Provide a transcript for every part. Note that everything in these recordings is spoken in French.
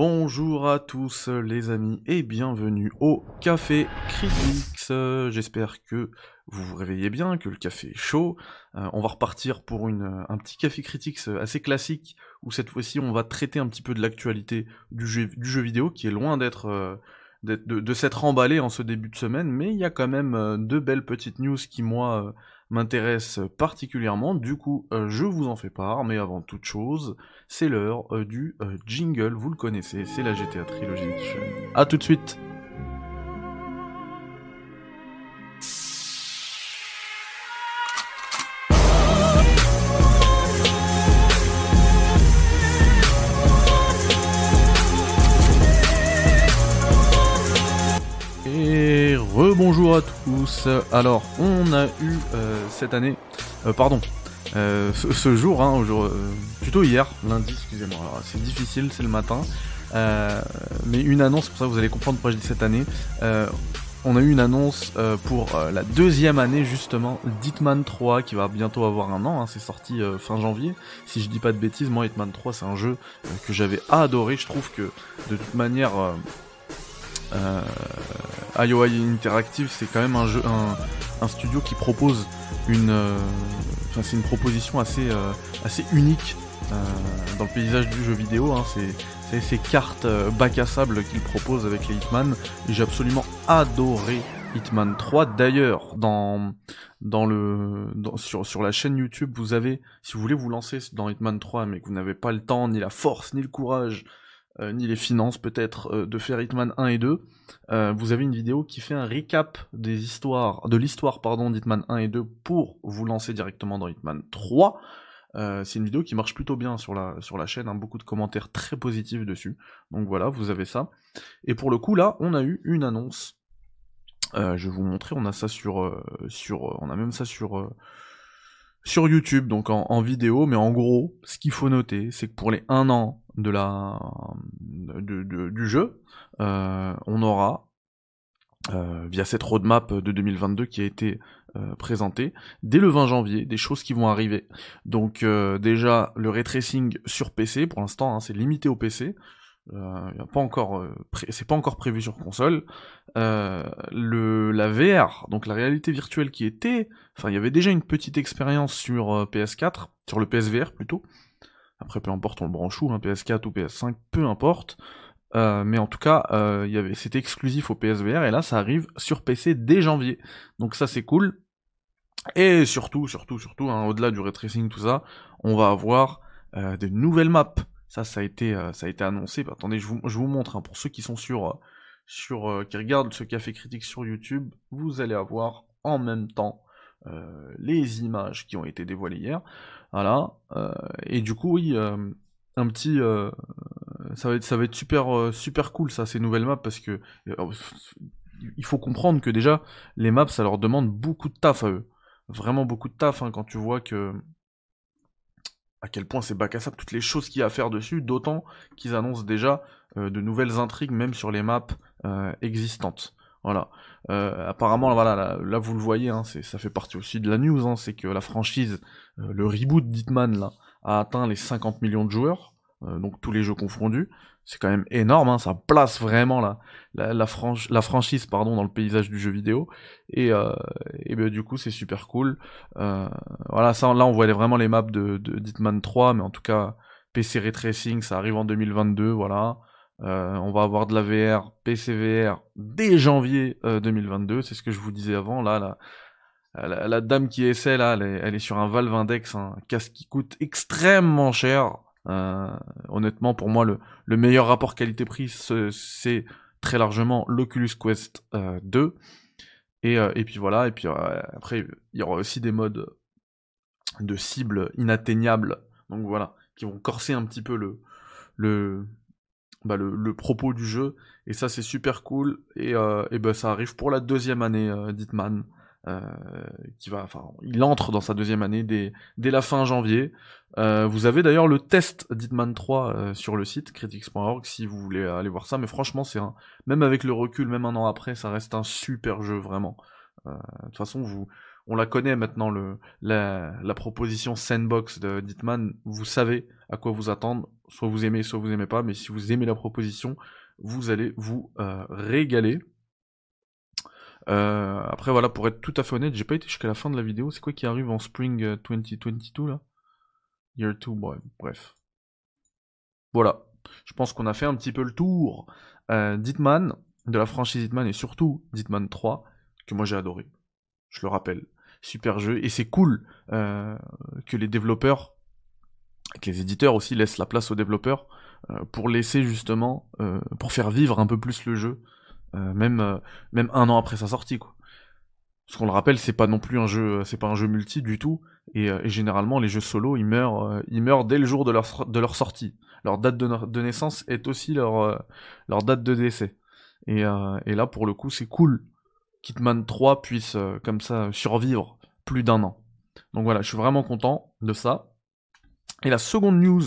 Bonjour à tous les amis et bienvenue au Café Critics. J'espère que vous vous réveillez bien, que le café est chaud. Euh, on va repartir pour un petit Café Critics assez classique où cette fois-ci on va traiter un petit peu de l'actualité du jeu, du jeu vidéo qui est loin d'être... euh, de, s'être emballé en ce début de semaine, mais il y a quand même euh, deux belles petites news qui moi euh, m'intéressent particulièrement. Du coup, euh, je vous en fais part, mais avant toute chose, c'est l'heure du jingle, vous le connaissez, c'est la GTA Trilogy Edition. A tout de suite rebonjour à tous. Alors, on a eu euh, cette année, euh, pardon, euh, ce, jour, hein, plutôt hier, lundi, excusez-moi. C'est difficile, c'est le matin, mais une annonce, pour ça vous allez comprendre pourquoi je dis cette année. On a eu une annonce pour la deuxième année justement d'Hitman 3 qui va bientôt avoir un an, hein, c'est sorti fin janvier. Si je dis pas de bêtises, moi Hitman 3 c'est un jeu que j'avais adoré, je trouve que de toute manière IOI Interactive c'est quand même un studio qui propose une, euh, enfin c'est une proposition assez, euh, assez unique euh, dans le paysage du jeu vidéo. Hein, c'est ces cartes bac à sable qu'il propose avec les Hitman. J'ai absolument adoré Hitman 3. D'ailleurs, dans dans le sur sur la chaîne YouTube, vous avez, si vous voulez vous lancer dans Hitman 3, mais que vous n'avez pas le temps, ni la force, ni le courage, ni les finances peut-être euh, de faire Hitman 1 et 2, euh, vous avez une vidéo qui fait un recap des histoires, de l'histoire d'Hitman 1 et 2 pour vous lancer directement dans Hitman 3. Euh, c'est une vidéo qui marche plutôt bien sur la, chaîne, hein, beaucoup de commentaires très positifs dessus. Donc voilà, vous avez ça. Et pour le coup, là, on a eu une annonce. Euh, je vais vous montrer, on a ça sur, euh, euh, on a même ça sur, euh, sur YouTube, donc en, vidéo. Mais en gros, ce qu'il faut noter, c'est que pour les 1 an de la, du jeu, euh, on aura euh, via cette roadmap de 2022 qui a été euh, présentée dès le 20 janvier, des choses qui vont arriver. Donc déjà le ray tracing sur PC, pour l'instant hein, c'est limité au PC. Euh, euh, c'est pas encore prévu sur console. Euh, le la VR, donc la réalité virtuelle qui était, enfin il y avait déjà une petite expérience sur euh, PS4, sur le PSVR plutôt. Après peu importe on le branche où, hein, PS4 ou PS5, peu importe. Mais en tout cas, il y avait, c'était exclusif au PSVR et là, ça arrive sur PC dès janvier. Donc ça, c'est cool. Et surtout, surtout, surtout, hein, au-delà du ray tracing, tout ça, on va avoir des nouvelles maps. Ça, ça a été, euh, annoncé. Bah, attendez, je vous, je vous montre. hein, pour ceux qui sont sur, euh, sur, euh, qui regardent ce café critique sur YouTube, vous allez avoir en même temps les images qui ont été dévoilées hier. Voilà. et du coup, oui, un petit, ça va être, super, cool ça, ces nouvelles maps, parce que euh, il faut comprendre que déjà, les maps, ça leur demande beaucoup de taf à eux. Vraiment beaucoup de taf, hein, quand tu vois que à quel point c'est bac toutes les choses qu'il y a à faire dessus, d'autant qu'ils annoncent déjà euh, de nouvelles intrigues, même sur les maps euh, existantes. Voilà. Euh, apparemment, voilà, là, vous le voyez, hein, ça fait partie aussi de la news, hein, c'est que la franchise, le reboot d'Hitman, a atteint les 50 millions de joueurs, donc tous les jeux confondus. C'est quand même énorme, hein, ça place vraiment la, la, la, franch- la franchise pardon, dans le paysage du jeu vidéo. Et, euh, et ben, du coup, c'est super cool. Euh, voilà, ça, là, on voit vraiment les maps de, de d'Hitman 3, mais en tout cas, PC Ray Tracing, ça arrive en 2022, voilà. Euh, on va avoir de la VR, PC VR dès janvier euh, 2022, c'est ce que je vous disais avant. Là, la dame qui essaie là, elle est, elle est sur un Valve Index, un casque qui coûte extrêmement cher. Euh, honnêtement, pour moi, le, le meilleur rapport qualité-prix, ce- c'est très largement l'Oculus Quest euh, 2. Et, euh, et puis voilà, et puis euh, après, il y aura aussi des modes de cibles inatteignables, donc voilà, qui vont corser un petit peu le, bah, propos du jeu. Et ça, c'est super cool. Et, euh, ben, ça arrive pour la deuxième année euh, d'Hitman. Euh, qui va, enfin, il entre dans sa deuxième année dès, dès la fin janvier. Euh, vous avez d'ailleurs le test d'Hitman 3 euh, sur le site critics.org si vous voulez aller voir ça. Mais franchement, c'est un, même avec le recul, même un an après, ça reste un super jeu vraiment. De toute façon, vous, on la connaît maintenant, le, la, la proposition sandbox de Ditman. Vous savez à quoi vous attendre. Soit vous aimez, soit vous aimez pas. Mais si vous aimez la proposition, vous allez vous euh, régaler. Euh, après voilà, pour être tout à fait honnête, j'ai pas été jusqu'à la fin de la vidéo. C'est quoi qui arrive en Spring 2022 là? Year 2, bref. Voilà. Je pense qu'on a fait un petit peu le tour euh, d'Hitman, de la franchise Hitman et surtout d'Hitman 3, que moi j'ai adoré. Je le rappelle. Super jeu. Et c'est cool euh, que les développeurs, que les éditeurs aussi laissent la place aux développeurs euh, pour laisser justement, euh, pour faire vivre un peu plus le jeu, même, même un an après sa sortie. Quoi. Parce qu'on le rappelle, c'est pas non plus un jeu, c'est pas un jeu multi du tout. Et, généralement, les jeux solo, ils meurent, ils meurent dès le jour de leur, de leur sortie. Leur date de, naissance est aussi leur, leur date de décès. Et, là, pour le coup, c'est cool Hitman 3 puisse euh, comme ça survivre plus d'un an. Donc voilà, je suis vraiment content de ça. Et la seconde news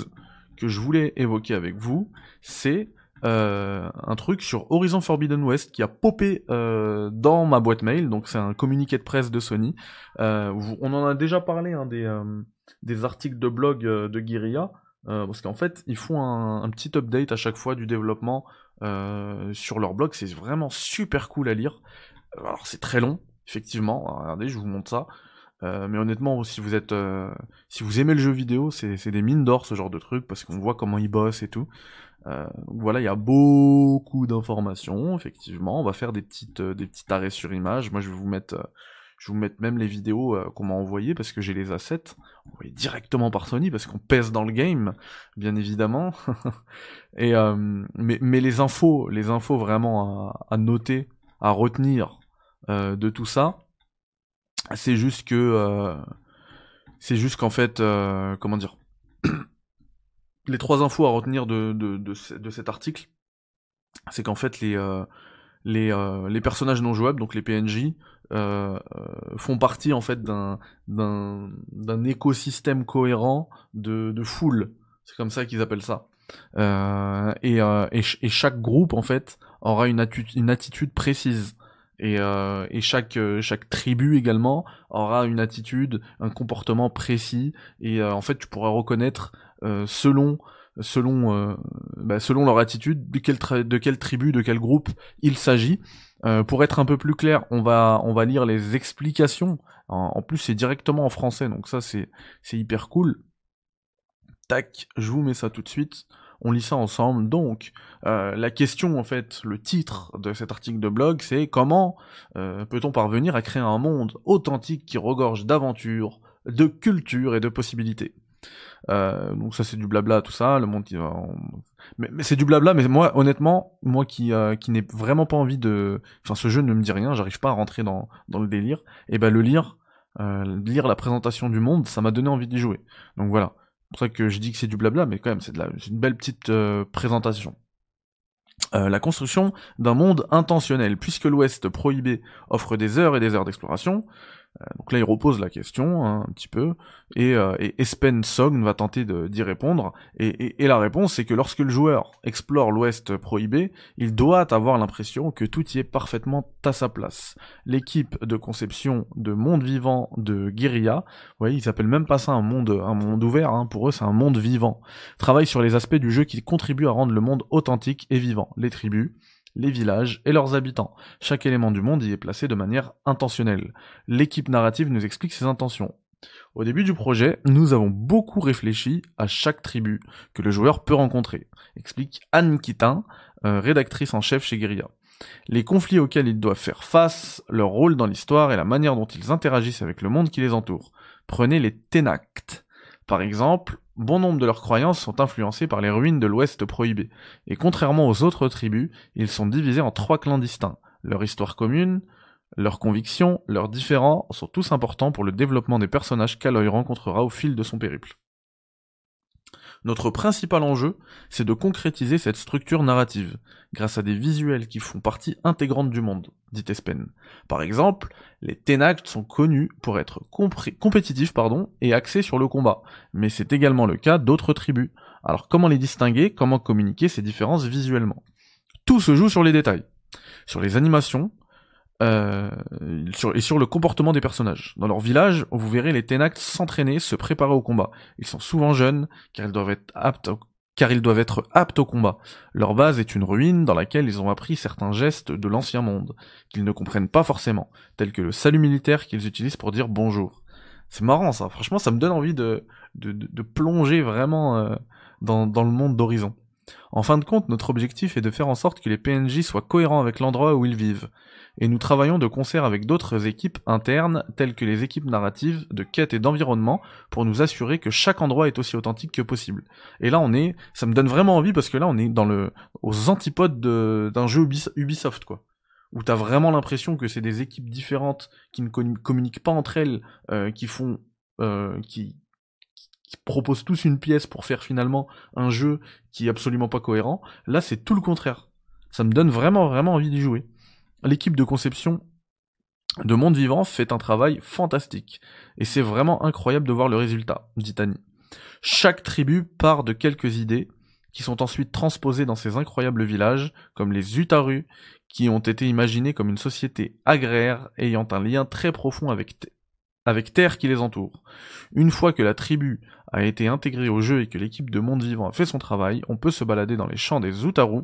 que je voulais évoquer avec vous, c'est euh, un truc sur Horizon Forbidden West qui a popé euh, dans ma boîte mail. Donc c'est un communiqué de presse de Sony. on en a déjà parlé hein, des, articles de blog de Guerilla. parce qu'en fait, ils font un, petit update à chaque fois du développement sur leur blog. C'est vraiment super cool à lire. Alors c'est très long, effectivement. regardez, je vous montre ça. Euh, mais honnêtement, si vous êtes, euh, si vous aimez le jeu vidéo, c'est des mines d'or ce genre de truc parce qu'on voit comment ils bossent et tout. Euh, voilà, il y a beaucoup d'informations. Effectivement, on va faire des petites, des petits arrêts sur image. Moi, je vais vous mettre, je vais vous mettre même les vidéos qu'on m'a envoyées parce que j'ai les assets envoyés directement par Sony parce qu'on pèse dans le game, bien évidemment. et mais, mais les infos, les infos vraiment à, à noter, à retenir euh, de tout ça. C'est juste que euh, c'est juste qu'en fait, euh, comment dire, les trois infos à retenir de, de, de, cet article, c'est qu'en fait les les, les, personnages non jouables, donc les PNJ, font partie en fait d'un écosystème cohérent de, de foule. C'est comme ça qu'ils appellent ça. et, et, et, chaque groupe en fait aura une, une attitude précise. Et, euh, et chaque, euh, chaque tribu également aura une attitude, un comportement précis. Et euh, en fait, tu pourras reconnaître selon selon bah, selon leur attitude de quelle, tribu, de quel groupe il s'agit. pour être un peu plus clair, on va on va lire les explications. En, en plus, c'est directement en français, donc ça c'est c'est hyper cool. Tac, je vous mets ça tout de suite on lit ça ensemble. Donc, euh, la question, en fait, le titre de cet article de blog, c'est comment euh, peut-on parvenir à créer un monde authentique qui regorge d'aventures, de culture et de possibilités? Euh, donc ça c'est du blabla tout ça, le monde mais, c'est du blabla mais moi honnêtement moi qui qui n'ai vraiment pas envie de enfin ce jeu ne me dit rien, j'arrive pas à rentrer dans dans le délire et ben le lire lire la présentation du monde, ça m'a donné envie d'y jouer. Donc voilà pour ça que je dis que c'est du blabla, mais quand même, c'est une belle petite euh, présentation. Euh, la construction d'un monde intentionnel, puisque l'Ouest prohibé offre des heures et des heures d'exploration, euh, donc là, il repose la question hein, un petit peu, et, euh, et Espen Sogn va tenter d'y répondre. Et, la réponse, c'est que lorsque le joueur explore l'Ouest prohibé, il doit avoir l'impression que tout y est parfaitement à sa place. L'équipe de conception de monde vivant de Guerilla, vous voyez, ils s'appellent même pas ça un monde, un monde ouvert, hein, pour eux c'est un monde vivant, travaille sur les aspects du jeu qui contribuent à rendre le monde authentique et vivant. Les tribus, les villages et leurs habitants. Chaque élément du monde y est placé de manière intentionnelle. L'équipe narrative nous explique ses intentions. Au début du projet, nous avons beaucoup réfléchi à chaque tribu que le joueur peut rencontrer, explique Anne Quitin, euh, rédactrice en chef chez Guerilla. Les conflits auxquels ils doivent faire face, leur rôle dans l'histoire et la manière dont ils interagissent avec le monde qui les entoure. Prenez les Ténactes. Par exemple, bon nombre de leurs croyances sont influencées par les ruines de l'Ouest prohibé, et contrairement aux autres tribus, ils sont divisés en trois clans distincts. Leur histoire commune, leurs convictions, leurs différends sont tous importants pour le développement des personnages qu'Aloy rencontrera au fil de son périple. Notre principal enjeu, c'est de concrétiser cette structure narrative, grâce à des visuels qui font partie intégrante du monde, dit Espen. Par exemple, les Ténactes sont connus pour être compétitifs et axés sur le combat, mais c'est également le cas d'autres tribus. Alors comment les distinguer, comment communiquer ces différences visuellement? Tout se joue sur les détails, sur les animations, sur, et sur le comportement des personnages. Dans leur village, vous verrez les Tenaks s'entraîner, se préparer au combat. Ils sont souvent jeunes, car ils doivent être aptes au combat. Leur base est une ruine dans laquelle ils ont appris certains gestes de l'ancien monde, qu'ils ne comprennent pas forcément, tels que le salut militaire qu'ils utilisent pour dire bonjour. C'est marrant ça, franchement ça me donne envie de, de, plonger vraiment euh, dans le monde d'Horizon. En fin de compte, notre objectif est de faire en sorte que les PNJ soient cohérents avec l'endroit où ils vivent, et nous travaillons de concert avec d'autres équipes internes, telles que les équipes narratives, de quête et d'environnement, pour nous assurer que chaque endroit est aussi authentique que possible. Et là, on est, ça me donne vraiment envie parce que là, on est dans le, aux antipodes d'un jeu Ubisoft, quoi. Où t'as vraiment l'impression que c'est des équipes différentes qui ne communiquent pas entre elles, euh, qui font, euh, qui, qui proposent tous une pièce pour faire finalement un jeu qui est absolument pas cohérent. Là, c'est tout le contraire. Ça me donne vraiment, vraiment envie d'y jouer l'équipe de conception de Monde Vivant fait un travail fantastique. Et c'est vraiment incroyable de voir le résultat, dit Annie. Chaque tribu part de quelques idées, qui sont ensuite transposées dans ces incroyables villages, comme les Utaru, qui ont été imaginés comme une société agraire ayant un lien très profond avec, avec terre qui les entoure. Une fois que la tribu a été intégrée au jeu et que l'équipe de Monde Vivant a fait son travail, on peut se balader dans les champs des Utaru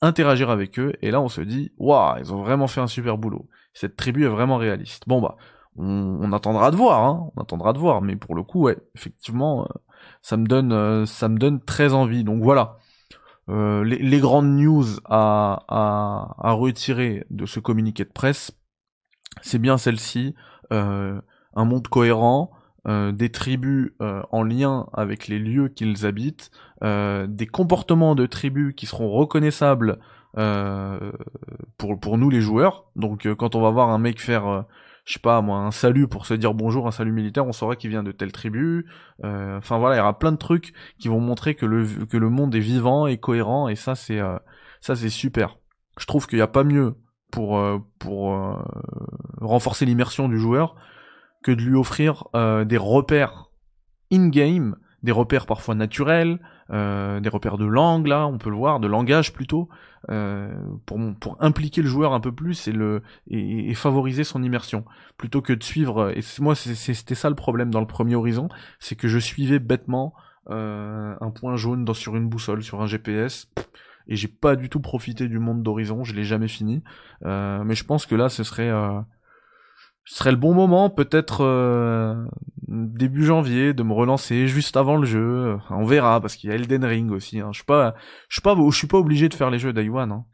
interagir avec eux, et là on se dit, waouh, ils ont vraiment fait un super boulot. Cette tribu est vraiment réaliste. Bon bah, on, attendra de voir, hein, on attendra de voir, mais pour le coup, ouais, effectivement, euh, ça me donne, euh, ça me donne très envie. Donc voilà, euh, les, grandes news à, à, à, retirer de ce communiqué de presse, c'est bien celle-ci, un monde cohérent, euh, des tribus euh, en lien avec les lieux qu'ils habitent, euh, des comportements de tribus qui seront reconnaissables pour, pour nous les joueurs. Donc quand on va voir un mec faire, je sais pas moi, un salut pour se dire bonjour, un salut militaire, on saura qu'il vient de telle tribu. Enfin voilà, il y aura plein de trucs qui vont montrer que le, que le monde est vivant et cohérent, et ça c'est ça c'est super. Je trouve qu'il n'y a pas mieux pour, pour renforcer l'immersion du joueur que de lui offrir euh, des repères in-game, des repères parfois naturels, euh, des repères de langue là, on peut le voir, de langage plutôt, euh, pour, pour impliquer le joueur un peu plus et le et, favoriser son immersion, plutôt que de suivre. Et moi, c'était ça le problème dans le premier Horizon, c'est que je suivais bêtement un point jaune dans, sur une boussole, sur un GPS. Et j'ai pas du tout profité du monde d'Horizon, je l'ai jamais fini. mais je pense que là, ce serait ce serait le bon moment, peut-être euh, début janvier, de me relancer juste avant le jeu. on verra parce qu'il y a Elden Ring aussi. Hein. Je suis pas, je suis pas, obligé de faire les jeux d'Aiwan. Hein.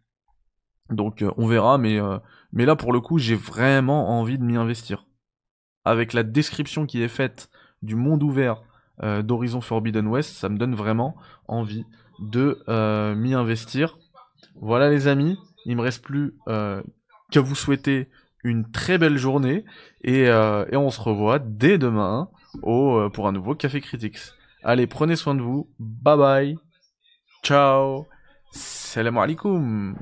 Donc euh, on verra, mais euh, mais là pour le coup, j'ai vraiment envie de m'y investir. Avec la description qui est faite du monde ouvert d'Horizon Forbidden West, ça me donne vraiment envie de m'y investir. Voilà les amis, il me reste plus que vous souhaiter une très belle journée et, euh, et on se revoit dès demain euh, pour un nouveau Café Critics. Allez, prenez soin de vous. Bye bye. Ciao. Salam alaikum.